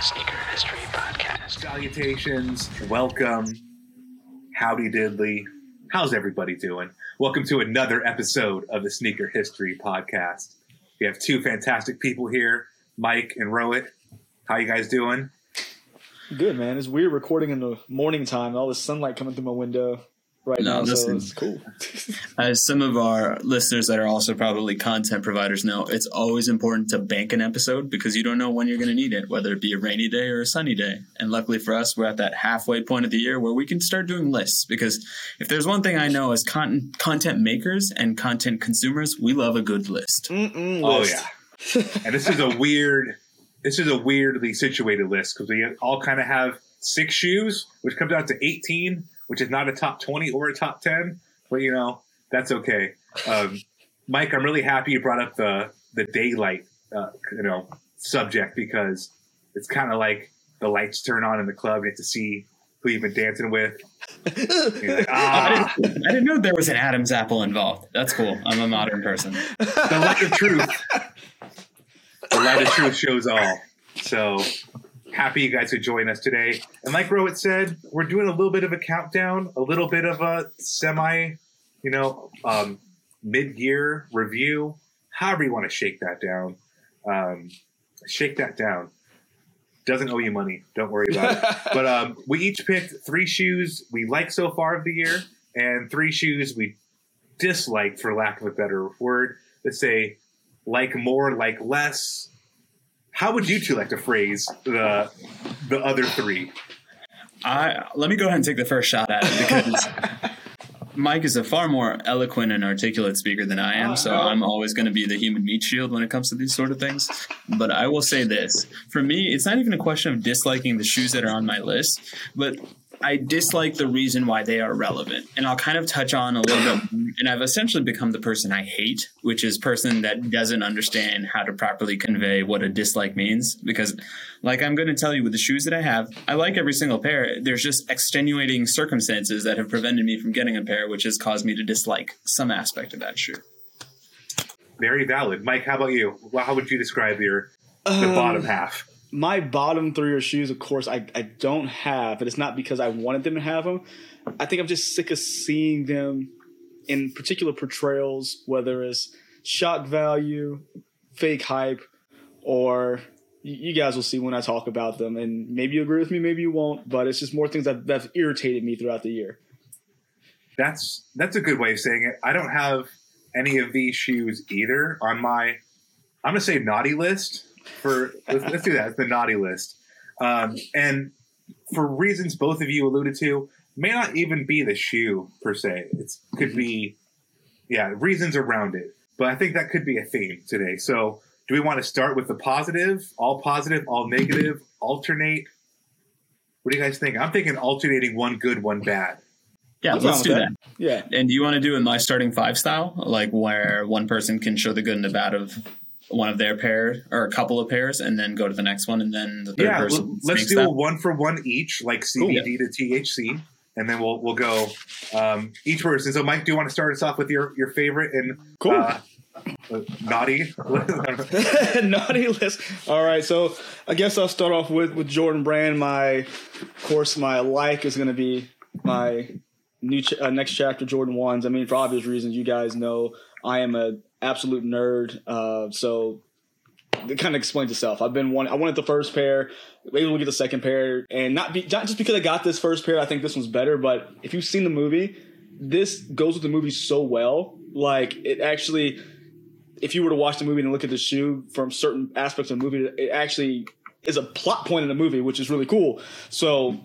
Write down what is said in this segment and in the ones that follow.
the Sneaker History Podcast. Salutations, welcome, howdy diddly. How's everybody doing? Welcome to another episode of the Sneaker History Podcast. We have two fantastic people here, Mike and Rohit. How you guys doing? Good man. It's weird recording in the morning time. All the sunlight coming through my window right No, now, so listen. it's cool. As some of our listeners that are also probably content providers know, it's always important to bank an episode because you don't know when you're going to need it, whether it be a rainy day or a sunny day. And luckily for us, we're at that halfway point of the year where we can start doing lists because if there's one thing I know as con- content makers and content consumers, we love a good list. Mm-mm, Oh list. yeah, and this is a weird, this is a weirdly situated list because we all kind of have six shoes, which comes out to eighteen, which is not a top twenty or a top ten, but you know that's okay. Um, Mike, I'm really happy you brought up the the daylight, uh, you know, subject because it's kind of like the lights turn on in the club. You get to see who you've been dancing with. Like, ah, I didn't know there was an Adam's apple involved. That's cool. I'm a modern person. the light of truth. The light of truth shows all. So happy you guys could join us today. And like Rohit said, we're doing a little bit of a countdown, a little bit of a semi, you know, um, mid-year review. However you want to shake that down. Um, shake that down. Doesn't owe you money. Don't worry about it. But um, we each picked three shoes we like so far of the year, and three shoes we dislike, for lack of a better word. Let's say like more, like less. How would you two like to phrase the the other three? I let me go ahead and take the first shot at it because Mike is a far more eloquent and articulate speaker than I am, so I'm always going to be the human meat shield when it comes to these sort of things. But I will say this: for me, it's not even a question of disliking the shoes that are on my list, but I dislike the reason why they are relevant, and I'll kind of touch on a little bit. And I've essentially become the person I hate, which is person that doesn't understand how to properly convey what a dislike means. Because, like I'm going to tell you, with the shoes that I have, I like every single pair. There's just extenuating circumstances that have prevented me from getting a pair, which has caused me to dislike some aspect of that shoe. Very valid, Mike. How about you? Well, how would you describe your the Um, bottom half? My bottom three are shoes, of course, I, I don't have, but it's not because I wanted them to have them. I think I'm just sick of seeing them in particular portrayals, whether it's shock value, fake hype, or you you guys will see when I talk about them. And maybe you agree with me, maybe you won't, but it's just more things that, that have irritated me throughout the year. That's that's a good way of saying it. I don't have any of these shoes either on my. I'm gonna say naughty list for. Let's, let's do that. It's the naughty list, um, and for reasons both of you alluded to, may not even be the shoe per se. It could be, yeah, reasons around it. But I think that could be a theme today. So, do we want to start with the positive, all positive, all negative, alternate? What do you guys think? I'm thinking alternating one good, one bad. Yeah, I'm let's do with that. Yeah. And do you want to do in my starting five style, like where one person can show the good and the bad of one of their pair or a couple of pairs, and then go to the next one, and then the third Yeah, person. l- let's sneaks do a that? one for one each, like CBD to THC, and then we'll we'll go um, each person. So, Mike, do you want to start us off with your your favorite and Cool. uh, uh, naughty? naughty list. All right, so I guess I'll start off with with Jordan Brand. My, of course, my like is going to be my new ch- uh, next chapter Jordan ones. I mean, for obvious reasons, you guys know I am a absolute nerd. Uh, so it kind of explains itself. I've been one. I wanted the first pair. Maybe we'll get the second pair, and not be not just because I got this first pair. I think this one's better. But if you've seen the movie, this goes with the movie so well. Like it actually, if you were to watch the movie and look at the shoe from certain aspects of the movie, it actually is a plot point in the movie, which is really cool. So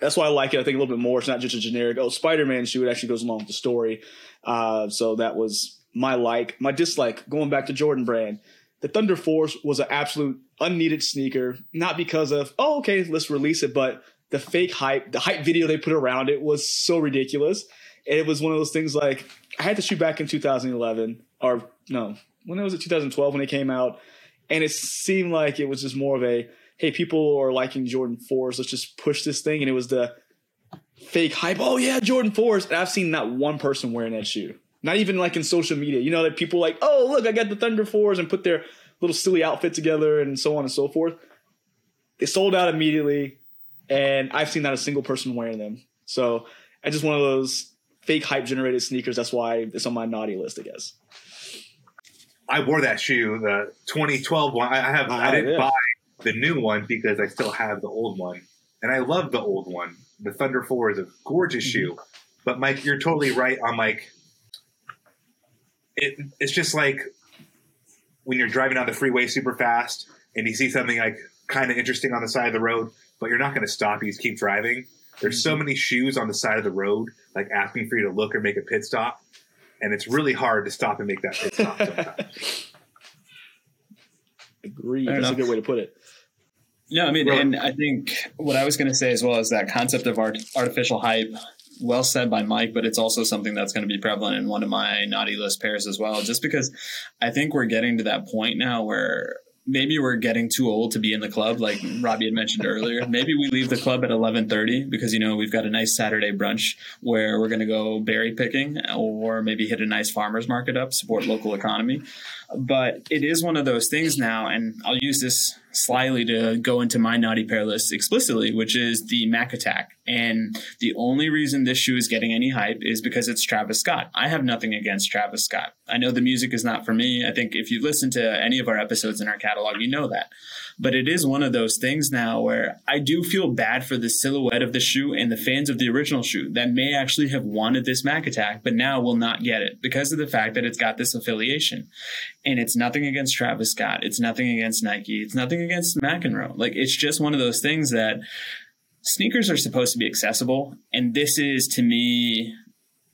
that's why I like it. I think a little bit more. It's not just a generic oh Spider-Man shoe. It actually goes along with the story. Uh, so that was my like. My dislike going back to Jordan Brand. The Thunder Force was an absolute unneeded sneaker. Not because of oh okay let's release it, but the fake hype, the hype video they put around it was so ridiculous. And it was one of those things like I had the shoe back in 2011 or no when it was it 2012 when it came out, and it seemed like it was just more of a hey, people are liking Jordan 4s. Let's just push this thing. And it was the fake hype. Oh, yeah, Jordan 4s. And I've seen not one person wearing that shoe. Not even like in social media. You know, that people like, oh, look, I got the Thunder 4s and put their little silly outfit together and so on and so forth. They sold out immediately. And I've seen not a single person wearing them. So I just want one of those fake hype generated sneakers. That's why it's on my naughty list, I guess. I wore that shoe, the 2012 one. I I have. I Oh, didn't yeah. buy the new one because I still have the old one, and I love the old one. The Thunder Four is a gorgeous mm-hmm. shoe, but Mike, you're totally right on like. It, it's just like when you're driving on the freeway super fast and you see something like kind of interesting on the side of the road, but you're not going to stop. You just keep driving. There's so mm-hmm. many shoes on the side of the road, like asking for you to look or make a pit stop, and it's really hard to stop and make that pit stop. Sometimes. Agreed. Fair That's a good way to put it. No, I mean, Right. and I think what I was going to say as well is that concept of art, artificial hype. Well said by Mike, but it's also something that's going to be prevalent in one of my naughty list pairs as well. Just because I think we're getting to that point now where maybe we're getting too old to be in the club, like Robbie had mentioned earlier. Maybe we leave the club at eleven thirty because you know we've got a nice Saturday brunch where we're going to go berry picking, or maybe hit a nice farmers market up, support local economy. But it is one of those things now, and I'll use this slyly to go into my naughty pair list explicitly, which is the Mac Attack. And the only reason this shoe is getting any hype is because it's Travis Scott. I have nothing against Travis Scott. I know the music is not for me. I think if you listen to any of our episodes in our catalog, you know that. But it is one of those things now where I do feel bad for the silhouette of the shoe and the fans of the original shoe that may actually have wanted this Mac Attack, but now will not get it because of the fact that it's got this affiliation. And it's nothing against Travis Scott. It's nothing against Nike. It's nothing against McEnroe. Like it's just one of those things that sneakers are supposed to be accessible. And this is to me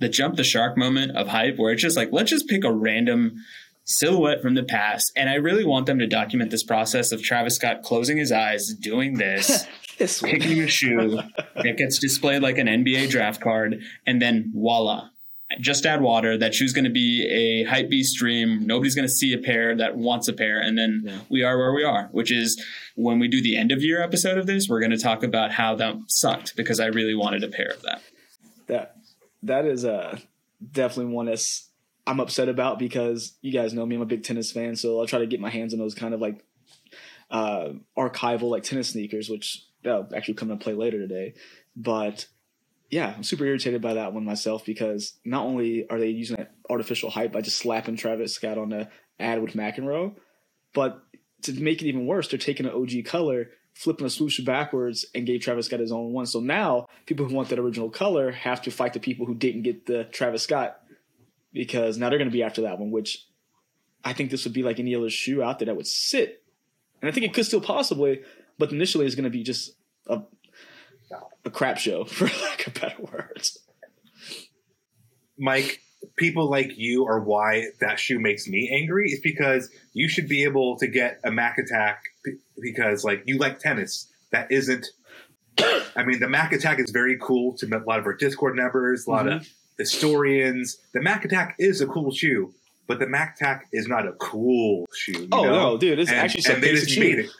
the jump the shark moment of hype where it's just like, let's just pick a random silhouette from the past. And I really want them to document this process of Travis Scott closing his eyes, doing this, This picking a shoe that gets displayed like an NBA draft card, and then voila. Just add water. That shoe's going to be a hype beast stream. Nobody's going to see a pair that wants a pair, and then Yeah. we are where we are. Which is when we do the end of year episode of this, we're going to talk about how that sucked because I really wanted a pair of that. that that is uh definitely one that's I'm upset about because you guys know me, I'm a big tennis fan, so I'll try to get my hands on those kind of like uh archival like tennis sneakers, which uh, actually come into play later today. But yeah, I'm super irritated by that one myself because not only are they using that artificial hype by just slapping Travis Scott on the ad with McEnroe, but to make it even worse, they're taking an OG color, flipping a swoosh backwards, and gave Travis Scott his own one. So now people who want that original color have to fight the people who didn't get the Travis Scott because now they're going to be after that one, which I think this would be like any other shoe out there that would sit. And I think it could still possibly, but initially it's going to be just a a crap show, for lack of better words. Mike, people like you are why that shoe makes me angry. Is because you should be able to get a Mac Attack because like you like tennis. That isn't. I mean, the Mac Attack is very cool to a lot of our Discord members, a lot of mm-hmm. historians. The Mac Attack is a cool shoe, but the Mac Attack is not a cool shoe. Oh, know? no, dude, it's and, actually and they just shoe. made it,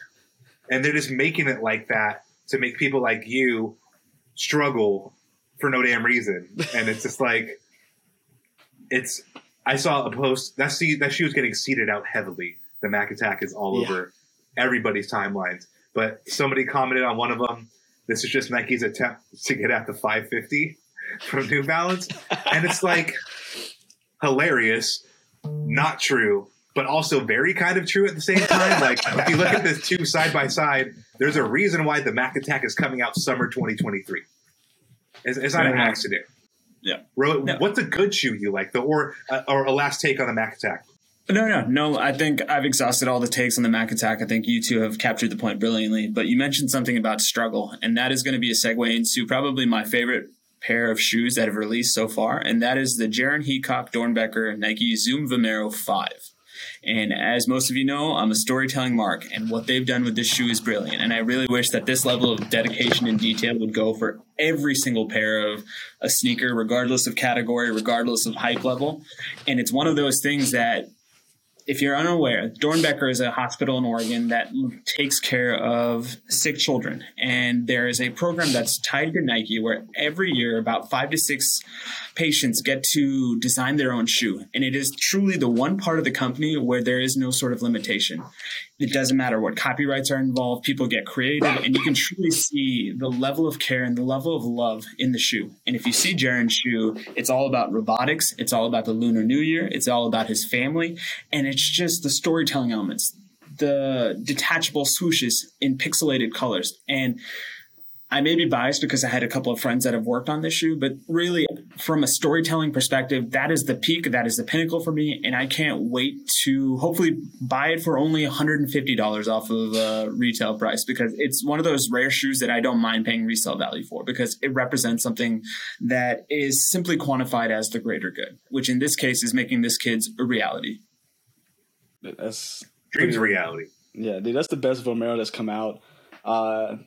and they're just making it like that to make people like you struggle for no damn reason. And it's just like it's. I saw a post that see that shoe is getting seeded out heavily. The Mac Attack is all Yeah. over everybody's timelines. But somebody commented on one of them. This is just Nike's attempt to get at the 550 from New Balance, and it's like hilarious. not true, but also very kind of true at the same time. like if you look at the two side by side, there's a reason why the Mac Attack is coming out summer 2023. It's, it's not an accident. Yeah. Ro, No. what's a good shoe you like, though, or uh, or a last take on the Mac Attack? No, no, no. I think I've exhausted all the takes on the Mac attack. I think you two have captured the point brilliantly. But you mentioned something about struggle, and that is going to be a segue into probably my favorite pair of shoes that have released so far, and that is the Jaron Heacock Doernbecher Nike Zoom Vomero 5. And as most of you know, I'm a storytelling mark, and what they've done with this shoe is brilliant. And I really wish that this level of dedication and detail would go for every single pair of a sneaker, regardless of category, regardless of hype level. And it's one of those things that if you're unaware, Doernbecher is a hospital in Oregon that takes care of sick children. And there is a program that's tied to Nike where every year about five to six patients get to design their own shoe. And it is truly the one part of the company where there is no sort of limitation. It doesn't matter what copyrights are involved, people get creative, and you can truly see the level of care and the level of love in the shoe. And if you see Jaren's shoe, it's all about robotics, it's all about the Lunar New Year, it's all about his family, and it's just the storytelling elements, the detachable swooshes in pixelated colors. And I may be biased because I had a couple of friends that have worked on this shoe, but really, from a storytelling perspective, that is the peak, that is the pinnacle for me, and I can't wait to hopefully buy it for only $150 off of uh, retail price because it's one of those rare shoes that I don't mind paying resale value for because it represents something that is simply quantified as the greater good, which in this case is making this kid's a reality. That's Dreams of reality. Yeah, dude, that's the best Vomero that's come out. Uh,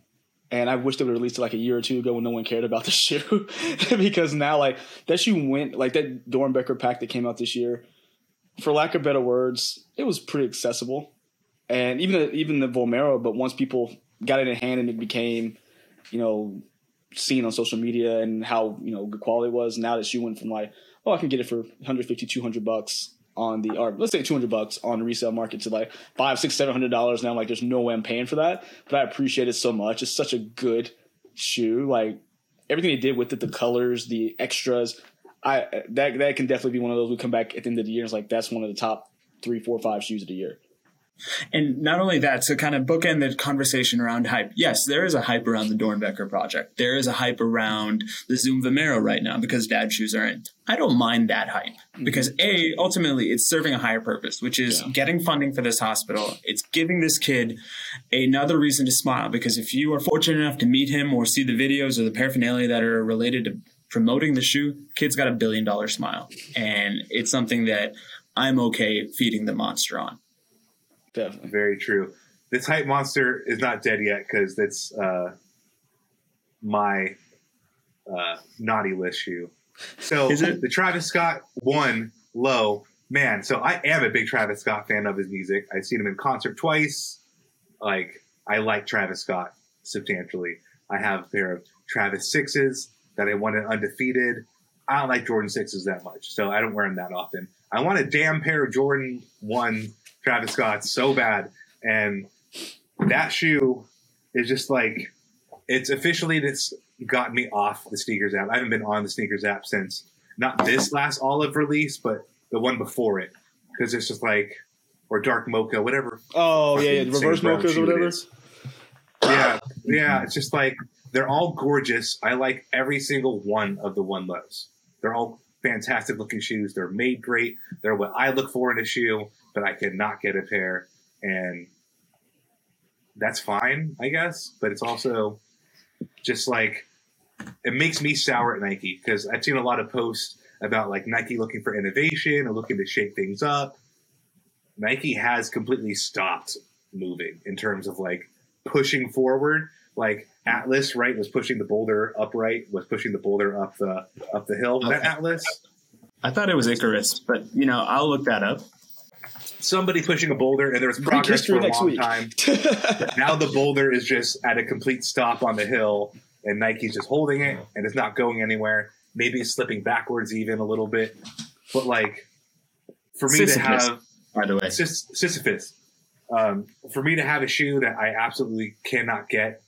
and I wish they would released it like a year or two ago when no one cared about the shoe. because now, like, that shoe went, like, that Doernbecher pack that came out this year, for lack of better words, it was pretty accessible. And even the, even the Vomero, but once people got it in hand and it became, you know, seen on social media and how, you know, good quality it was, now that shoe went from like, oh, I can get it for 150, 200 bucks on the or let's say 200 bucks on the resale market to like five six seven hundred dollars now like there's no way i'm paying for that. But i appreciate it so much. It's such a good shoe. Like everything they did with it the colors the extras i that that can definitely be one of those we come back at the end of the year and it's like that's one of the top three four five shoes of the year And not only that, to kind of bookend the conversation around hype, yes, there is a hype around the Doernbecher project. There is a hype around the Zoom Vomero right now because dad shoes are in. I don't mind that hype mm-hmm. because A, ultimately it's serving a higher purpose, which is getting funding for this hospital. It's giving this kid another reason to smile because if you are fortunate enough to meet him or see the videos or the paraphernalia that are related to promoting the shoe, kid's got a billion dollar smile. And it's something that I'm okay feeding the monster on. Definitely Very true. This hype monster is not dead yet because that's uh, my uh, naughty list shoe. So Is it? the Travis Scott one low man. So I am a big Travis Scott fan of his music. I've seen him in concert twice. Like I like Travis Scott substantially. I have a pair of Travis sixes that I wanted undefeated. I don't like Jordan sixes that much, so I don't wear them that often. I want a damn pair of Jordan one Travis Scott so bad, and that shoe is just like it's officially it's gotten me off the SNKRS app. I haven't been on the SNKRS app since not this last olive release, but the one before it, because it's just like or dark mocha, whatever. oh yeah, yeah reverse mochas or whatever. Yeah, yeah. It's just like they're all gorgeous. I like every single one of the one lows. They're all fantastic looking shoes. They're made great. They're what I look for in a shoe, but I could not get a pair, and that's fine, I guess. But it's also just like it makes me sour at Nike because I've seen a lot of posts about like Nike looking for innovation and looking to shake things up. Nike has completely stopped moving in terms of like pushing forward. Like Atlas, right, was pushing the boulder upright, was pushing the boulder up the up the hill. Was that Atlas? I thought it was Icarus, but you know, I'll look that up. Somebody pushing a boulder, and there was progress for a next long week time. now the boulder is just at a complete stop on the hill, and Nike's just holding it, and it's not going anywhere. Maybe it's slipping backwards even a little bit, but like for me to have By the way, Sis- Sisyphus. Um, for me to have a shoe that I absolutely cannot get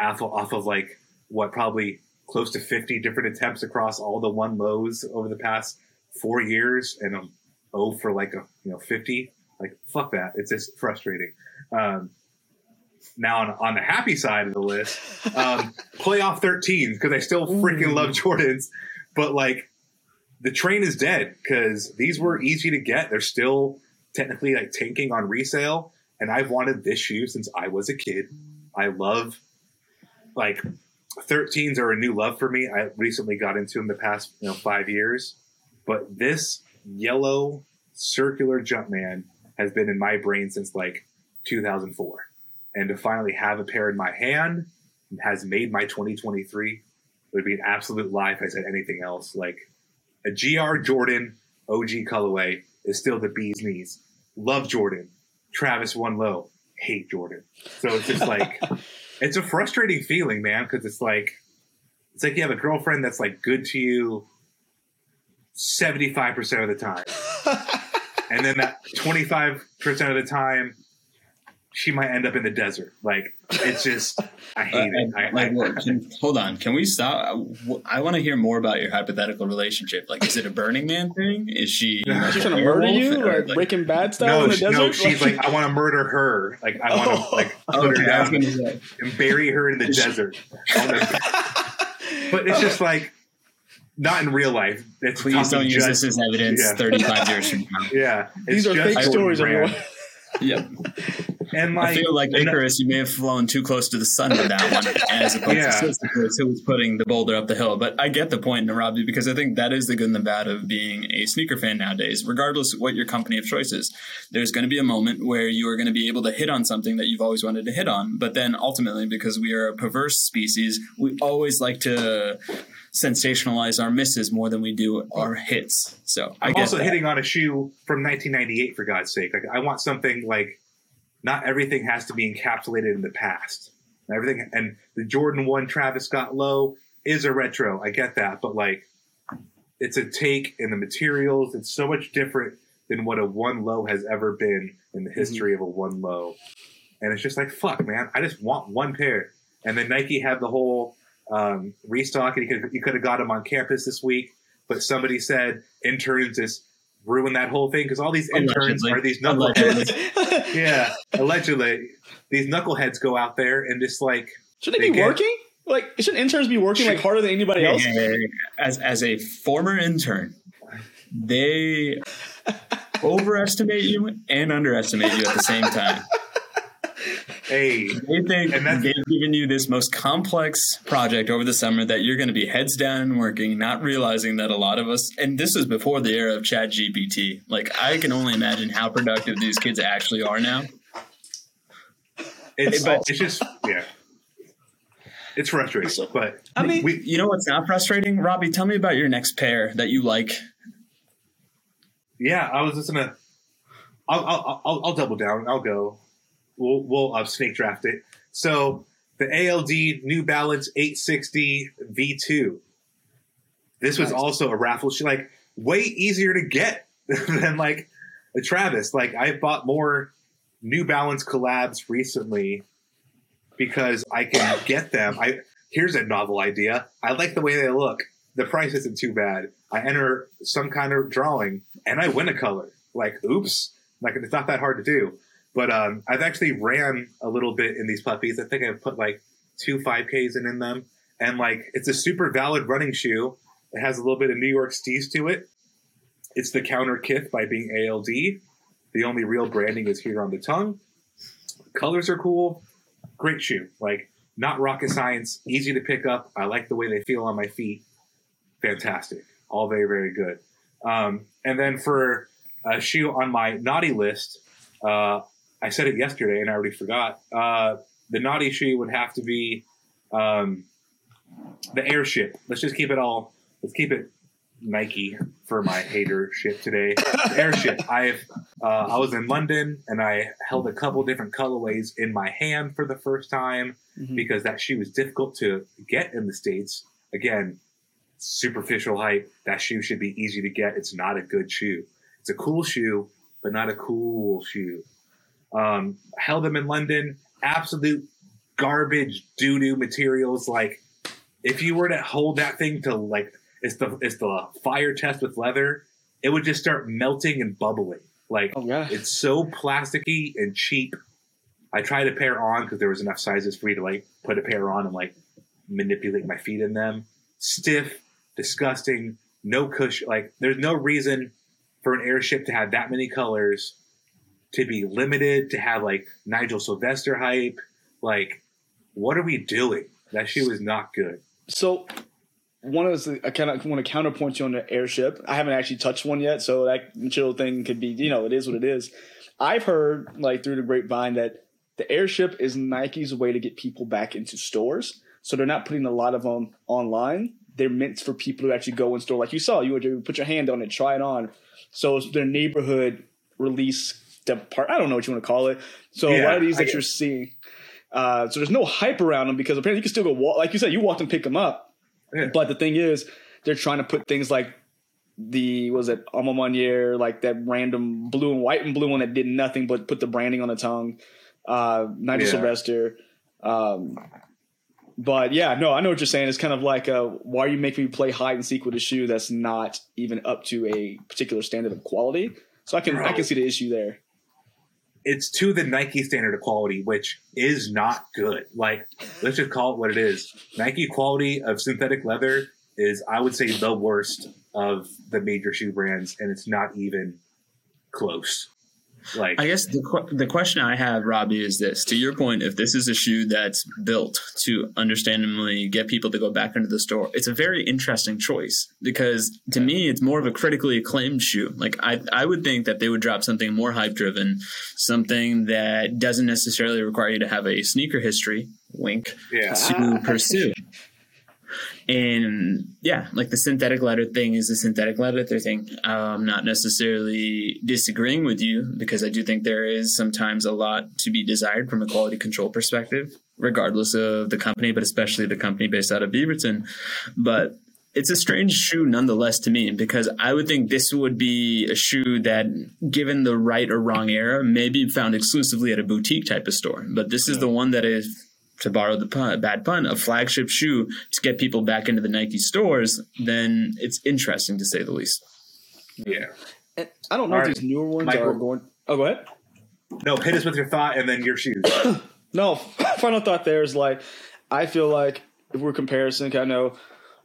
off of, off of like what probably close to 50 different attempts across all the one lows over the past four years and um, oh for like a you know 50. Like fuck that. It's just frustrating. Um, now on, on the happy side of the list, um, playoff 13 because I still freaking love Jordans, but like the train is dead because these were easy to get. They're still technically like tanking on resale, and I've wanted this shoe since I was a kid. I love like 13s are a new love for me. I recently got into them the past you know five years, but this yellow circular Jumpman has been in my brain since like 2004, and to finally have a pair in my hand has made my 2023. Would be an absolute lie if I said anything else. Like a GR Jordan OG colorway is still the bee's knees. Love Jordan. Travis one low. Hate Jordan. So it's just like it's a frustrating feeling, man, because it's like it's like you have a girlfriend that's like good to you 75% of the time. and then that 25% of the time she might end up in the desert. Like it's just I hate it. Uh, I, like, I- what, can, hold on. Can we stop? I, want to hear more about your hypothetical relationship. Like, is it a Burning Man thing? Is she? No. She's trying to murder you, Or, like, Breaking Bad style no, in the she- desert. no, she's like, I want to murder her. Like, I want to Oh. like put her Okay, I was down gonna and bury her in the desert. But it's just like not in real life. It's Please Tommy don't use this as evidence. Yeah. Thirty-five years from now. Yeah, These are just fake stories, Brand. everyone. Yep. And like, I feel like Icarus, you may have flown too close to the sun with that one, as opposed Yeah. to Sisyphus, who was putting the boulder up the hill. But I get the point, Narabi, because I think that is the good and the bad of being a sneaker fan nowadays. Regardless of what your company of choice is, there's going to be a moment where you are going to be able to hit on something that you've always wanted to hit on. But then ultimately, because we are a perverse species, we always like to sensationalize our misses more than we do our hits. So I I'm get also that. hitting on a shoe from 1998 for God's sake. Like, I want something like not everything has to be encapsulated in the past. Everything and the Jordan One Travis Scott Low is a retro. I get that, but like, it's a take in the materials. It's so much different than what a one low has ever been in the mm-hmm. history of a one low. And it's just like, fuck, man. I just want one pair. And then Nike had the whole um, restock, and you could you could have got them on campus this week, but somebody said interns just ruined that whole thing because all these interns Allegedly. are these Allegedly. knuckleheads. yeah, allegedly, these knuckleheads go out there and just like Should they They be get- working? Like, shouldn't interns be working like harder than anybody else? Yeah, yeah, yeah. As as a former intern, they overestimate you and underestimate you at the same time. Hey, They think And that's- they've given you this most complex project over the summer that you're going to be heads down and working, not realizing that a lot of us, and this is before the era of Chat GPT. Like I can only imagine how productive these kids actually are now. it's But- it's just yeah, it's frustrating. But I mean- we, You know what's not frustrating, Robbie? Tell me about your next pair that you like. yeah, I was just gonna. I'll, I'll, I'll, I'll double down. I'll go. We'll, we'll uh, snake draft it. So the ALD New Balance 860 V2. This was Nice. also a raffle. She like way easier to get than like a Travis. Like I bought more New Balance collabs recently because I can get them. I here's a novel idea. I like the way they look. The price isn't too bad. I enter some kind of drawing and I win a color. Like, oops. Like it's not that hard to do. But um, I've actually ran a little bit in these puppies. I think I've put like two 5Ks in, in them. And like it's a super valid running shoe. It has a little bit of New York steez to it. It's the counter Kith by being ALD. The only real branding is here on the tongue. Colors are cool. Great shoe. Like not rocket science, easy to pick up. I like the way they feel on my feet. Fantastic. All very, very good. Um, and then for a shoe on my naughty list, uh, I said it yesterday and I already forgot. Uh, the naughty shoe would have to be um, the airship. Let's just keep it all. Let's keep it Nike for my hater shit today. Airship. I've uh, I was in London and I held a couple different colorways in my hand for the first time Mhm. because that shoe was difficult to get in the states. Again, superficial hype. That shoe should be easy to get. It's not a good shoe. It's a cool shoe, but not a cool shoe. Um, held them in London. Absolute garbage doo doo materials. Like if you were to hold that thing to like it's the it's the fire test with leather. it would just start melting and bubbling. Like Oh, yeah. it's so plasticky and cheap. I tried a pair on because there was enough sizes for me to like put a pair on and like manipulate my feet in them. Stiff, disgusting, no cushion. Like there's no reason for an airship to have that many colors, to be limited, to have like Nigel Sylvester hype. Like, what are we doing? That shoe is not good. So one of the I kind of want to counterpoint you on the airship. I haven't actually touched one yet, so that chill thing could be, you know, it is what it is. I've heard like through the grapevine that the airship is Nike's way to get people back into stores. So they're not putting a lot of them online. They're meant for people to actually go in store, like you saw. You would put your hand on it, try it on. So their neighborhood release part. I don't know what you want to call it. So a lot of these that you're seeing. Uh, so there's no hype around them because apparently you can still go walk. Like you said, you walked and pick them up. Yeah. But the thing is, they're trying to put things like the was it Alma Manier, like that random blue and white and blue one that did nothing but put the branding on the tongue. Uh, Nigel Yeah. Sylvester. Um, but yeah, no, I know what you're saying. It's kind of like, uh, why are you making me play hide and seek with a shoe that's not even up to a particular standard of quality? So I can I can see the issue there. It's to the Nike standard of quality, which is not good. Like, let's just call it what it is. Nike quality of synthetic leather is, I would say, the worst of the major shoe brands, and it's not even close. Like, I guess the que- the question I have, Robbie, is this: to your point, if this is a shoe that's built to understandably get people to go back into the store, it's a very interesting choice because to me, it's more of a critically acclaimed shoe. Like I, I would think that they would drop something more hype driven, something that doesn't necessarily require you to have a sneaker history. Wink yeah. to pursue. And yeah, like the synthetic leather thing is a synthetic leather thing. I'm not necessarily disagreeing with you because I do think there is sometimes a lot to be desired from a quality control perspective, regardless of the company, but especially the company based out of Beaverton. But it's a strange shoe nonetheless to me because I would think this would be a shoe that, given the right or wrong era, may be found exclusively at a boutique type of store. But this is the one that is, to borrow the pun, bad pun, a flagship shoe to get people back into the Nike stores. Then it's interesting to say the least. Yeah. And I don't know All if right. these newer ones Michael. are going. Oh, go ahead. No, hit us with your thought and then your shoes. No, final thought there is like, I feel like if we're comparison, 'cause I know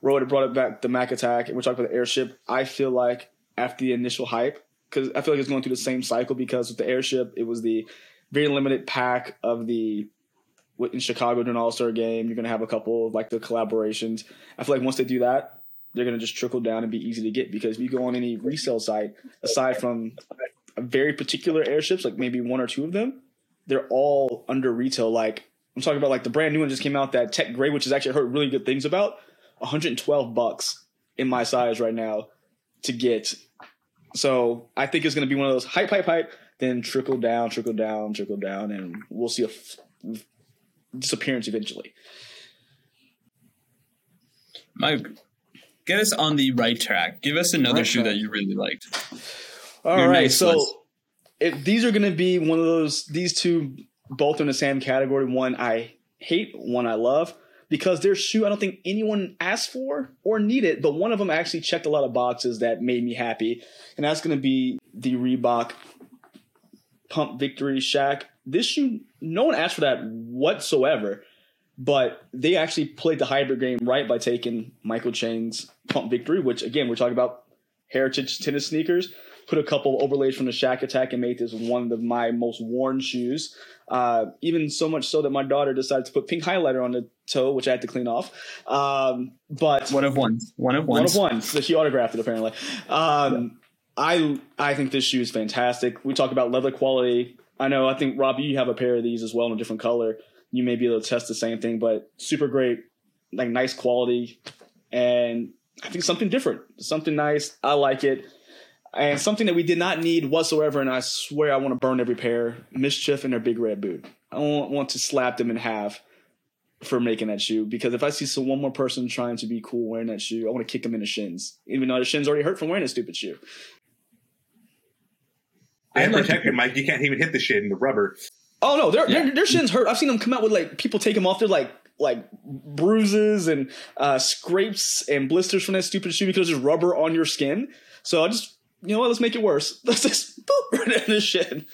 Roy brought it back the Mac Attack, and we're talking about the airship. I feel like after the initial hype, because I feel like it's going through the same cycle because with the airship, it was the very limited pack of the in Chicago during All Star game. You're gonna have a couple of like the collaborations. I feel like once they do that, they're gonna just trickle down and be easy to get because if you go on any resale site, aside from a very particular airships, like maybe one or two of them, they're all under retail. Like I'm talking about, like the brand new one just came out, that Tech Gray, which has actually heard really good things about. 112 bucks in my size right now to get. So I think it's going to be one of those hype, hype, hype, then trickle down, trickle down, trickle down, and we'll see a f- disappearance eventually. Mike, get us on the right track. Give us another Right shoe track. that you really liked. All Your right, so if these are going to be one of those, these two both in the same category. One I hate, one I love, because their shoe I don't think anyone asked for or needed, but one of them actually checked a lot of boxes that made me happy, and that's going to be the Reebok Pump Victory Shaq. This shoe, no one asked for that whatsoever, but they actually played the hybrid game right by taking Michael Chang's Pump Victory, which again we're talking about heritage tennis sneakers. Put a couple overlays from the Shaq Attaq and made this one of my most worn shoes. Uh, even so much so that my daughter decided to put pink highlighter on the toe, which I had to clean off. Um, but One of ones. One of one ones. of one. So she autographed it apparently. Um, I I think this shoe is fantastic. We talk about leather quality. I know. I think Rob, you have a pair of these as well in a different color. You may be able to test the same thing, but super great, like nice quality, and I think something different, something nice. I like it, and something that we did not need whatsoever. And I swear I want to burn every pair. MSCHF and their big red boot. I want, want to slap them in half for making that shoe because if I see some one more person trying to be cool wearing that shoe, I want to kick them in the shins, even though the shins already hurt from wearing a stupid shoe. And like- protected, Mike. You can't even hit the shit in the rubber. Oh no, their Yeah. their, their shins hurt. I've seen them come out with like people take them off. They're like like bruises and uh, scrapes and blisters from that stupid shoe because there's rubber on your skin. So I just you know what? Let's make it worse. Let's just boop right in the shed.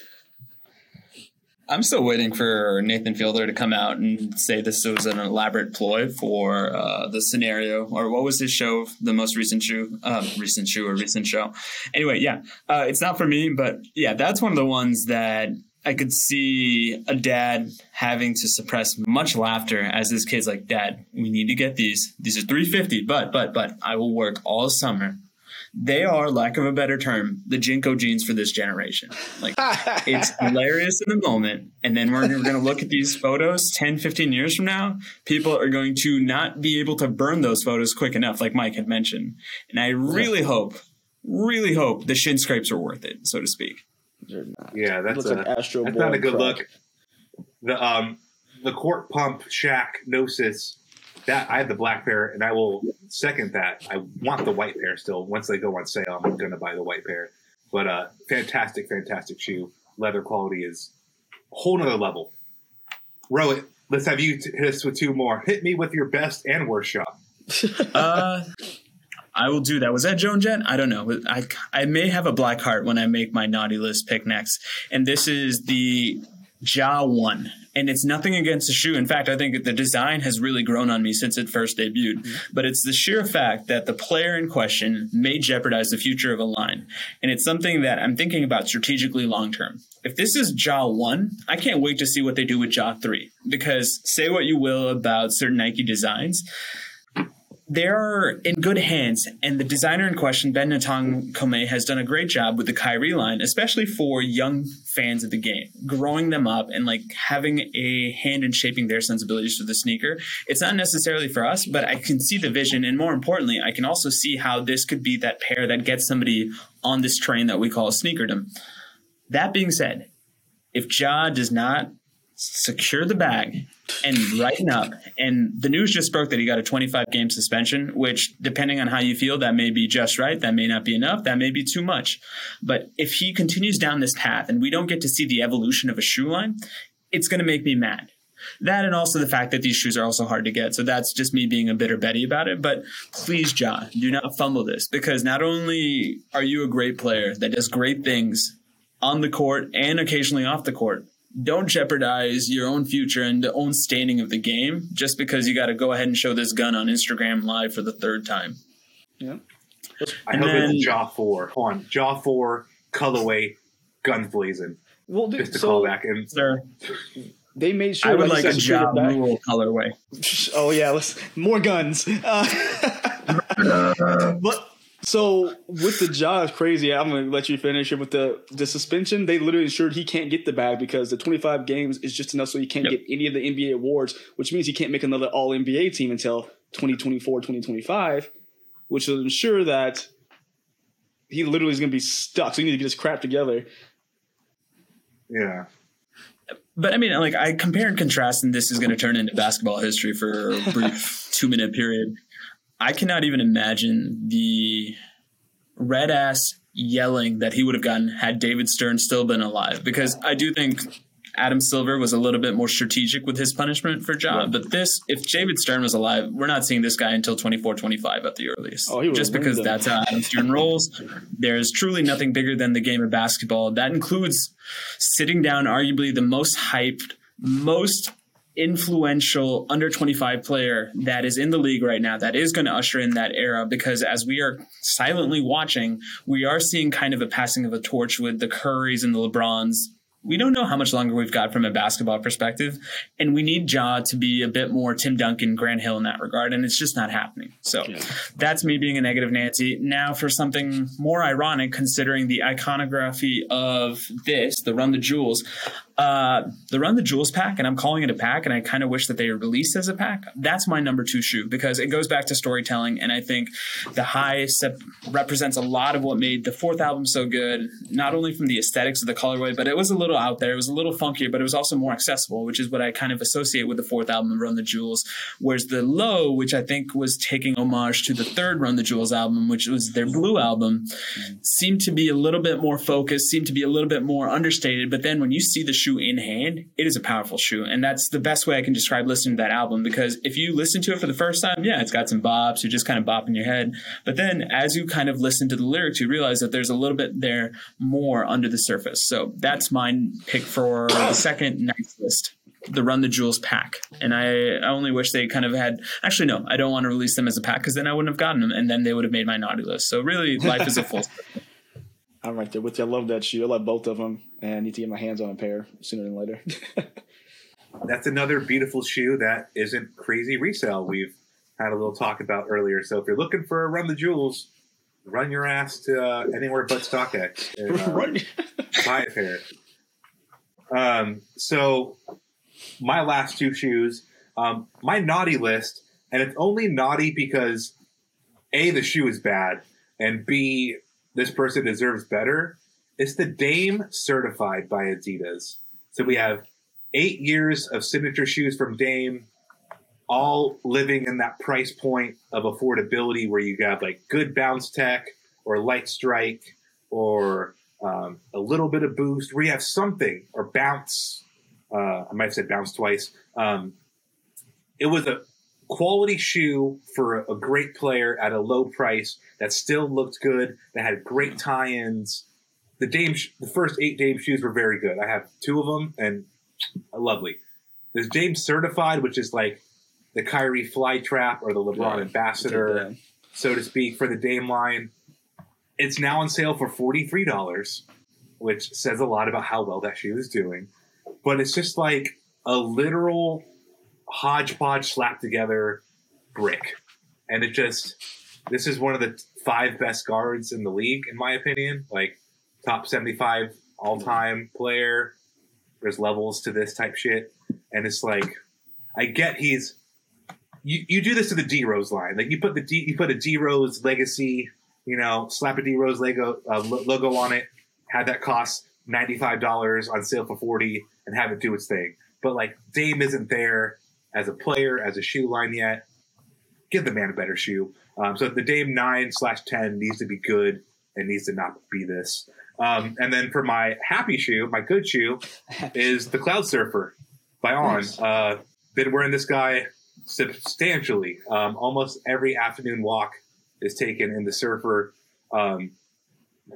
I'm still waiting for Nathan Fielder to come out and say this was an elaborate ploy for uh, the scenario, or what was his show, the most recent shoe, um, recent shoe or recent show. Anyway, yeah, uh, it's not for me, but yeah, that's one of the ones that I could see a dad having to suppress much laughter as his kid's like, Dad, we need to get these. These are 350, but, but, but I will work all summer they are, lack of a better term, the JNCO jeans for this generation. Like it's hilarious in the moment. And then we're, we're going to look at these photos 10, 15 years from now. People are going to not be able to burn those photos quick enough, like Mike had mentioned. And I really hope, really hope the shin scrapes are worth it, so to speak. Yeah, that's, looks a, like Astro that's not a good crack. look. The um the court pump Shaq Gnosis that I have the black pair and I will second that. I want the white pair still. Once they go on sale, I'm gonna buy the white pair. But uh fantastic, fantastic shoe. Leather quality is a whole nother level. Row it. Let's have you t- hit us with two more. Hit me with your best and worst shot. Uh, I will do that. Was that Joan Jett? I don't know. I, I may have a black heart when I make my naughty list pick next. And this is the Ja 1. And it's nothing against the shoe. In fact, I think the design has really grown on me since it first debuted. Mm-hmm. But it's the sheer fact that the player in question may jeopardize the future of a line. And it's something that I'm thinking about strategically long term. If this is Ja 1, I can't wait to see what they do with Ja 3. Because say what you will about certain Nike designs, they're in good hands, and the designer in question, Ben Nethongkome, has done a great job with the Kyrie line, especially for young fans of the game, growing them up and like having a hand in shaping their sensibilities for the sneaker. It's not necessarily for us, but I can see the vision, and more importantly, I can also see how this could be that pair that gets somebody on this train that we call sneakerdom. That being said, if Ja does not secure the bag and brighten up. And the news just broke that he got a 25 game suspension, which, depending on how you feel, that may be just right. That may not be enough. That may be too much. But if he continues down this path and we don't get to see the evolution of a shoe line, it's going to make me mad. That and also the fact that these shoes are also hard to get. So that's just me being a bitter Betty about it. But please, John, do not fumble this because not only are you a great player that does great things on the court and occasionally off the court, don't jeopardize your own future and the own standing of the game just because you got to go ahead and show this gun on Instagram live for the third time. Yeah. I And hope then- it's Ja 4. Hold on. Ja 4, colorway, guns blazing. Well, dude, Just to so call back. And Sir, they made sure I would like a secure the job rule colorway. Oh yeah, let's more guns. Uh, but so with the jaw is crazy. I'm gonna let you finish it with the the suspension. They literally ensured he can't get the bag because the 25 games is just enough so he can't Yep. get any of the NBA awards, which means he can't make another All NBA team until 2024, 2025, which will ensure that he literally is gonna be stuck. So he needs to get his crap together. yeah. But I mean, like, I compare and contrast, and this is going to turn into basketball history for a brief two minute period. I cannot even imagine the red ass yelling that he would have gotten had David Stern still been alive. Because I do think Adam Silver was a little bit more strategic with his punishment for John. But this, if David Stern was alive, we're not seeing this guy until 24 25 at the earliest. Oh, Just because him. that's how Adam Stern rolls. There's truly nothing bigger than the game of basketball. That includes sitting down arguably the most hyped, most influential under 25 player that is in the league right now that is going to usher in that era because as we are silently watching we are seeing kind of a passing of a torch with the currys and the lebrons. We don't know how much longer we've got from a basketball perspective and we need Ja to be a bit more Tim Duncan Grant Hill in that regard and it's just not happening. So that's me being a negative Nancy. Now for something more ironic considering the iconography of this the Run the Jewels uh, the Run the Jewels pack, and I'm calling it a pack, and I kind of wish that they were released as a pack. That's my number two shoe because it goes back to storytelling, and I think the high sep- represents a lot of what made the fourth album so good. Not only from the aesthetics of the colorway, but it was a little little out there. It was a little funkier, but it was also more accessible, which is what I kind of associate with the fourth album, Run the Jewels. Whereas the Low, which I think was taking homage to the third Run the Jewels album, which was their Blue album, seemed to be a little bit more focused, seemed to be a little bit more understated. But then when you see the shoe in hand, it is a powerful shoe, and that's the best way I can describe listening to that album. Because if you listen to it for the first time, yeah, it's got some bops, you're just kind of bopping your head. But then as you kind of listen to the lyrics, you realize that there's a little bit there more under the surface. So that's my pick for the second nice list. The Run the Jewels pack, and I, I only wish they kind of had. Actually, no, I don't want to release them as a pack because then I wouldn't have gotten them, and then they would have made my naughty list. So really, life is a full. I'm right there with you. I love that shoe. I love both of them, and I need to get my hands on a pair sooner than later. That's another beautiful shoe that isn't crazy resale. We've had a little talk about earlier. So if you're looking for a Run the Jewels, run your ass to uh, anywhere but StockX and uh, buy a pair. Um, so my last two shoes, um, my naughty list, and it's only naughty because a the shoe is bad, and b this person deserves better. It's the Dame certified by Adidas. So we have eight years of signature shoes from Dame, all living in that price point of affordability where you got like good bounce tech or Lightstrike or um, a little bit of boost where you have something or bounce. Uh, I might have said bounce twice. Um, it was a quality shoe for a, a great player at a low price that still looked good, that had great tie-ins. The Dame, sh- the first eight Dame shoes were very good. I have two of them and lovely. There's Dame Certified, which is like the Kyrie Flytrap or the LeBron Yeah. Ambassador, so to speak, for the Dame line. It's now on sale for $43, which says a lot about how well that shoe is doing. But it's just like a literal hodgepodge slapped together brick. And it just, this is one of the five best guards in the league, in my opinion. Like, top 75 all time player. There's levels to this type shit. And it's like, I get he's, you, you do this to the D Rose line. Like, you put the D, you put a D Rose legacy, you know, slap a D Rose logo, uh, logo on it, have that cost $95 on sale for 40 and have it do its thing. But like Dame isn't there as a player, as a shoe line yet. Give the man a better shoe. Um, so the Dame 9 slash 10 needs to be good and needs to not be this. Um, and then for my happy shoe, my good shoe, is the Cloud Surfer by On. Nice. Uh, been wearing this guy substantially. Um, almost every afternoon walk is taken in the Surfer. Um,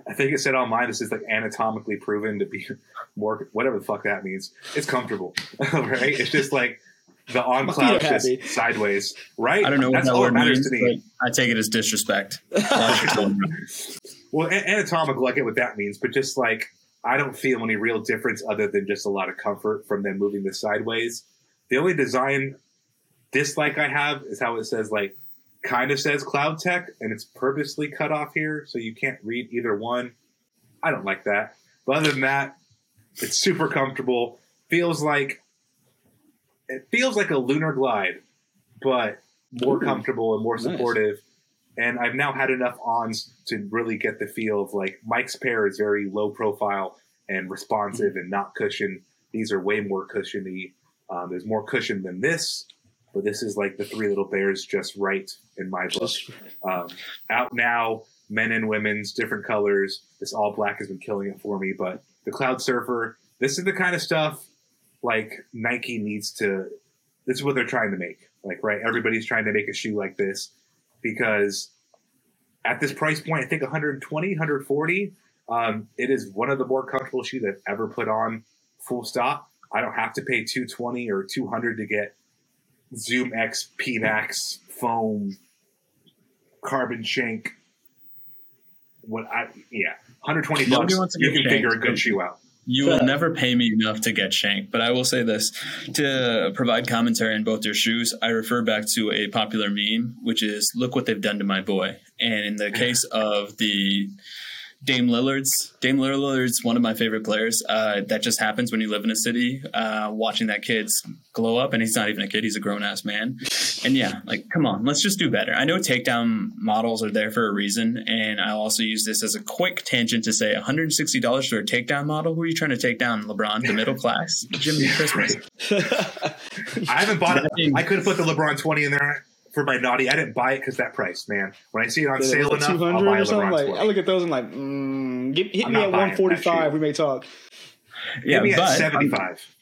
I think it said online this is like anatomically proven to be more whatever the fuck that means. It's comfortable, right? It's just like the on cloud feet just happy. sideways, right? I don't know what That's that word matters means, to me. I take it as disrespect. Watch your tone. Well, a- anatomical, I get what that means, but just like I don't feel any real difference other than just a lot of comfort from them moving this sideways. The only design dislike I have is how it says like kind of says CloudTec and it's purposely cut off here so you can't read either one. I don't like that. But other than that, it's super comfortable. Feels like it feels like a LunarGlide, but more Ooh, comfortable and more nice. supportive. And I've now had enough ons to really get the feel of like Mike's pair is very low profile and responsive and not cushion. These are way more cushiony. Um, there's more cushion than this, but this is like the three little bears just right in my book. Um, out now, men and women's, different colors. This all black has been killing it for me. But the Cloud Surfer, this is the kind of stuff like Nike needs to. This is what they're trying to make. Like, right? Everybody's trying to make a shoe like this because at this price point, I think 120, 140, um, it is one of the more comfortable shoes I've ever put on. Full stop. I don't have to pay 220 or 200 to get ZoomX Pebax foam carbon shank. What I yeah, 120 Nobody bucks. You can figure a good shoe out. You will never pay me enough to get shanked, but I will say this to provide commentary on both your shoes. I refer back to a popular meme, which is "Look what they've done to my boy." And in the case of the Dame Lillard's Dame Lillard's one of my favorite players. Uh, that just happens when you live in a city, uh, watching that kid's glow up, and he's not even a kid; he's a grown ass man. And yeah, like come on, let's just do better. I know takedown models are there for a reason, and I'll also use this as a quick tangent to say, one hundred and sixty dollars for a takedown model. Who are you trying to take down, LeBron? The middle class, Jimmy Christmas. I haven't bought it. I could have put the LeBron 20 in there for my naughty. I didn't buy it because that price, man. When I see it on sale enough, I'll buy a or something. LeBron Like I look at those and like, mm, get, hit I'm me at buying one forty that five. shoe. We may talk. Yeah, Give me but at 75.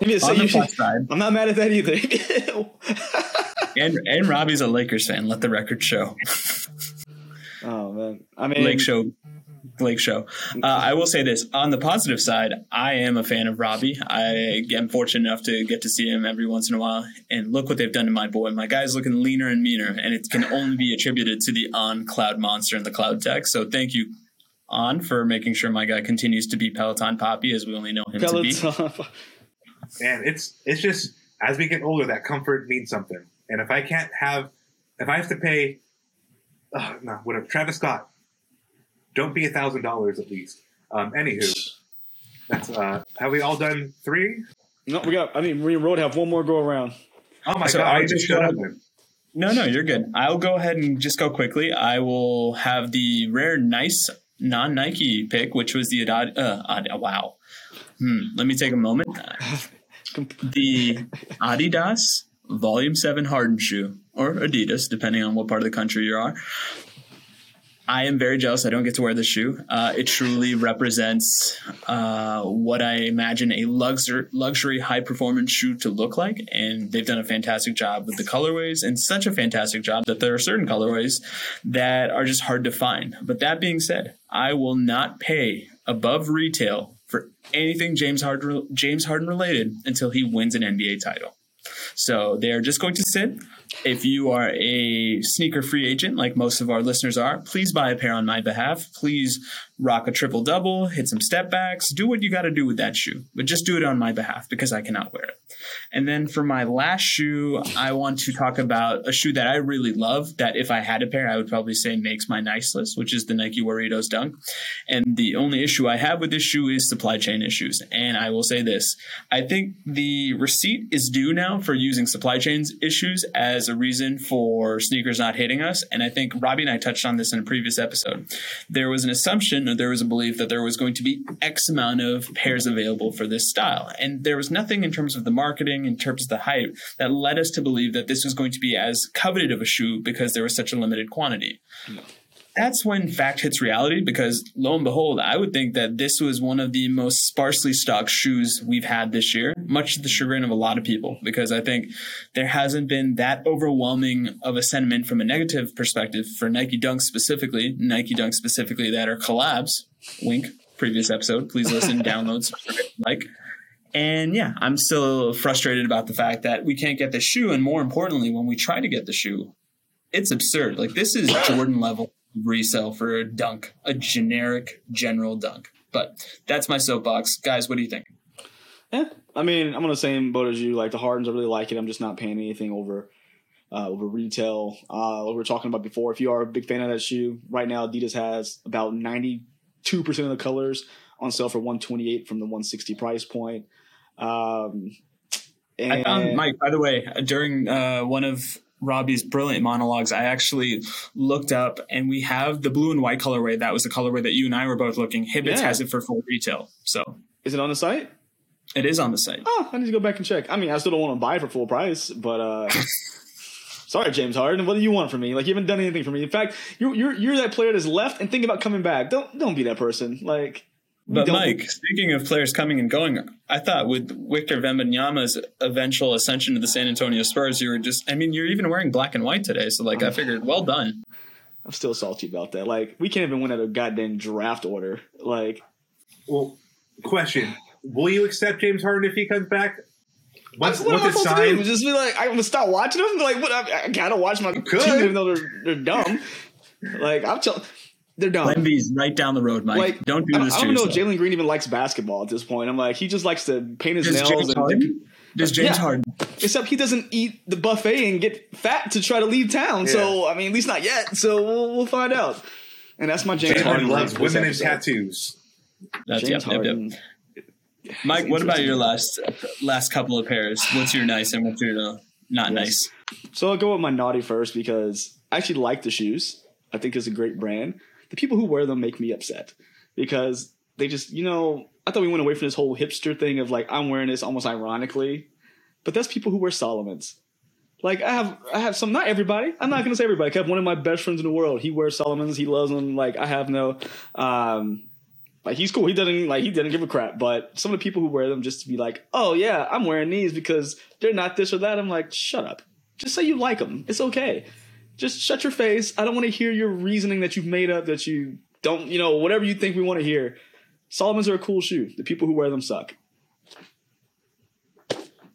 Hit me at, on you the should- plus side, I'm not mad at that either. and and Robbie's a Lakers fan. Let the record show. oh man, I mean, Lake Show. Lake Show. Uh, I will say this on the positive side, I am a fan of Robbie. I am fortunate enough to get to see him every once in a while. And look what they've done to my boy. My guy's looking leaner and meaner, and it can only be attributed to the on Cloudmonster and the CloudTec. So thank you, on, for making sure my guy continues to be Peloton Poppy as we only know him to be. Peloton. And it's it's just as we get older, that comfort means something. And if I can't have, if I have to pay, uh, no, whatever. Travis Scott, don't be a thousand dollars at least. Um, anywho, that's uh, have we all done three? no, we got. I mean, we Road have one more go around. Oh my So god! I I just just shut up. wanna- Then. No, no, you're good. I'll go ahead and just go quickly. I will have the rare, nice non Nike pick, which was the Adad. Uh, Ad- wow. Hmm. Let me take a moment. The Adidas Volume 7 Harden shoe, or Adidas, depending on what part of the country you are. I am very jealous. I don't get to wear this shoe. Uh, it truly represents uh, what I imagine a luxury, luxury high performance shoe to look like. And they've done a fantastic job with the colorways and such a fantastic job that there are certain colorways that are just hard to find. But that being said, I will not pay above retail for anything James Harden, James Harden related until he wins an NBA title. So they're just going to sit. If you are a sneaker free agent, like most of our listeners are, please buy a pair on my behalf. Please rock a triple double, hit some step backs, do what you got to do with that shoe, but just do it on my behalf because I cannot wear it. And then for my last shoe, I want to talk about a shoe that I really love. That if I had a pair, I would probably say makes my nice list, which is the Nike Warriors Dunk. And the only issue I have with this shoe is supply chain issues. And I will say this I think the receipt is due now for using supply chains issues as a reason for sneakers not hitting us. And I think Robbie and I touched on this in a previous episode. There was an assumption, or there was a belief that there was going to be X amount of pairs available for this style. And there was nothing in terms of the marketing, in terms of the hype, that led us to believe that this was going to be as coveted of a shoe because there was such a limited quantity that's when fact hits reality because lo and behold, I would think that this was one of the most sparsely stocked shoes we've had this year, much to the chagrin of a lot of people, because I think there hasn't been that overwhelming of a sentiment from a negative perspective for Nike Dunks specifically, Nike Dunks specifically that are collabs. Wink, previous episode. Please listen, download, subscribe, like. And yeah, I'm still frustrated about the fact that we can't get the shoe. And more importantly, when we try to get the shoe, it's absurd. Like this is Jordan level resale for a dunk, a generic general dunk. But that's my soapbox, guys. What do you think? Yeah, I mean, I'm on the same boat as you. Like the Hardens, I really like it. I'm just not paying anything over uh, over retail. Uh, like we were talking about before. If you are a big fan of that shoe, right now Adidas has about 92 percent of the colors on sale for 128 from the 160 price point. Um, and I found Mike. By the way, during uh, one of Robbie's brilliant monologues, I actually looked up, and we have the blue and white colorway. That was the colorway that you and I were both looking. Hibbett's Yeah. has it for full retail, so is it on the site? it is on the site. Oh, I need to go back and check. I mean, I still don't want to buy it for full price, but uh sorry, James Harden. What do you want from me? Like you haven't done anything for me. In fact, you're you're you're that player that's left and thinking about coming back. Don't don't be that person. Like But don't- Mike, speaking of players coming and going, I thought with Victor Wembanyama's eventual ascension to the San Antonio Spurs, you were just—I mean, you're even wearing black and white today. So, like, I figured, well done. I'm still salty about that. Like we can't even win at a goddamn draft order. Like Well, question: Will you accept James Harden if he comes back? Once, what am I once it's supposed to do? Just be like, I'm gonna stop watching them. Like, what? I, I gotta watch my could. team even though they're they're dumb. like I'm telling, they're dumb. Wemby's right down the road, Mike. Like, don't I do don't, this I to don't know if. Jalen Green even likes basketball at this point. I'm like, he just likes to paint his Does nails. James and Harden? Does James Yeah. Harden? Except he doesn't eat the buffet and get fat to try to leave town. So I mean, at least not yet. So we'll, we'll find out. And that's my James Jalen Harden loves rant for women and tattoos. That's James yep, yep, yep. Mike, what about your last last couple of pairs? What's your nice and what's your uh, not Yes. nice? So I'll go with my naughty first because I actually like the shoes. I think it's a great brand. The people who wear them make me upset because they just, you know, I thought we went away from this whole hipster thing of like I'm wearing this almost ironically, but that's people who wear Salomons. Like I have, I have some. Not everybody. I'm not gonna say everybody. I have one of my best friends in the world. He wears Salomons. He loves them. Like I have no, um, like he's cool. He doesn't like he doesn't give a crap. But some of the people who wear them just to be like, oh yeah, I'm wearing these because they're not this or that. I'm like, shut up. Just say you like them. It's okay. Just shut your face. I don't want to hear your reasoning that you've made up that you don't, you know, whatever you think we want to hear. Salomons are a cool shoe. The people who wear them suck.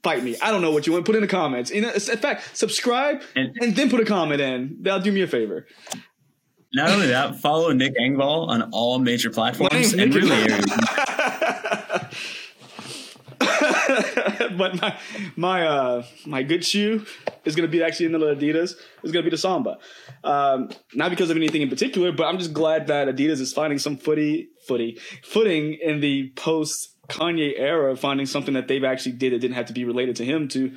Fight me. I don't know what you want. Put in the comments. In, fact, subscribe And- and, then put a comment in. That'll do me a favor. Not only that, follow Nick Engvall on all major platforms and really but my my uh my good shoe is gonna be actually another Adidas. It's gonna be the Samba. Um, not because of anything in particular, but I'm just glad that Adidas is finding some footy footy footing in the post Kanye era, finding something that they've actually did that didn't have to be related to him to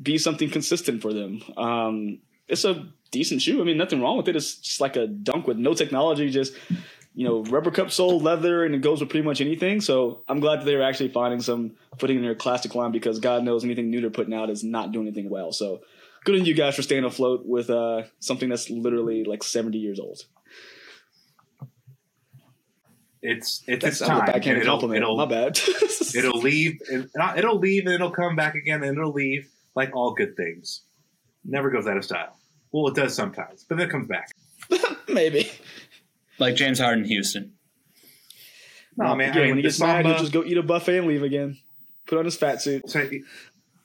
be something consistent for them. Um, it's a decent shoe. I mean, nothing wrong with it. It's just like a dunk with no technology, just you know, rubber cup sole, leather, and it goes with pretty much anything. So I'm glad that they're actually finding some footing in their classic line because God knows anything new they're putting out is not doing anything well. So good on you guys for staying afloat with uh, something that's literally like 70 years old. It's it's its that was a time. and it'll, compliment. it'll, My bad. it'll leave. and It'll leave and it'll come back again and it'll leave like all good things. Never goes out of style. Well, it does sometimes, but then it comes back. Maybe. Like James Harden, Houston. No, man. Yeah, I mean, when he the gets mad, he'll just go eat a buffet and leave again. Put on his fat suit. So,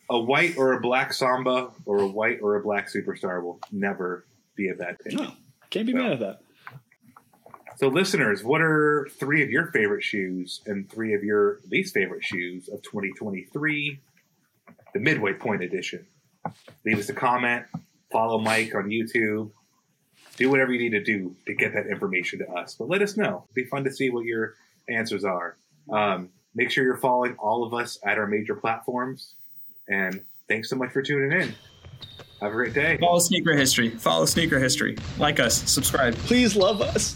a white or a black Samba or a white or a black superstar will never be a bad pick. No, can't be mad at that. So, listeners, what are three of your favorite shoes and three of your least favorite shoes of 2023, the midway point edition? Leave us a comment, follow Mike on YouTube, do whatever you need to do to get that information to us. But let us know. It'd be fun to see what your answers are. Um, make sure you're following all of us at our major platforms. And thanks so much for tuning in. Have a great day. Follow Sneaker History. Follow Sneaker History. Like us. Subscribe. Please love us.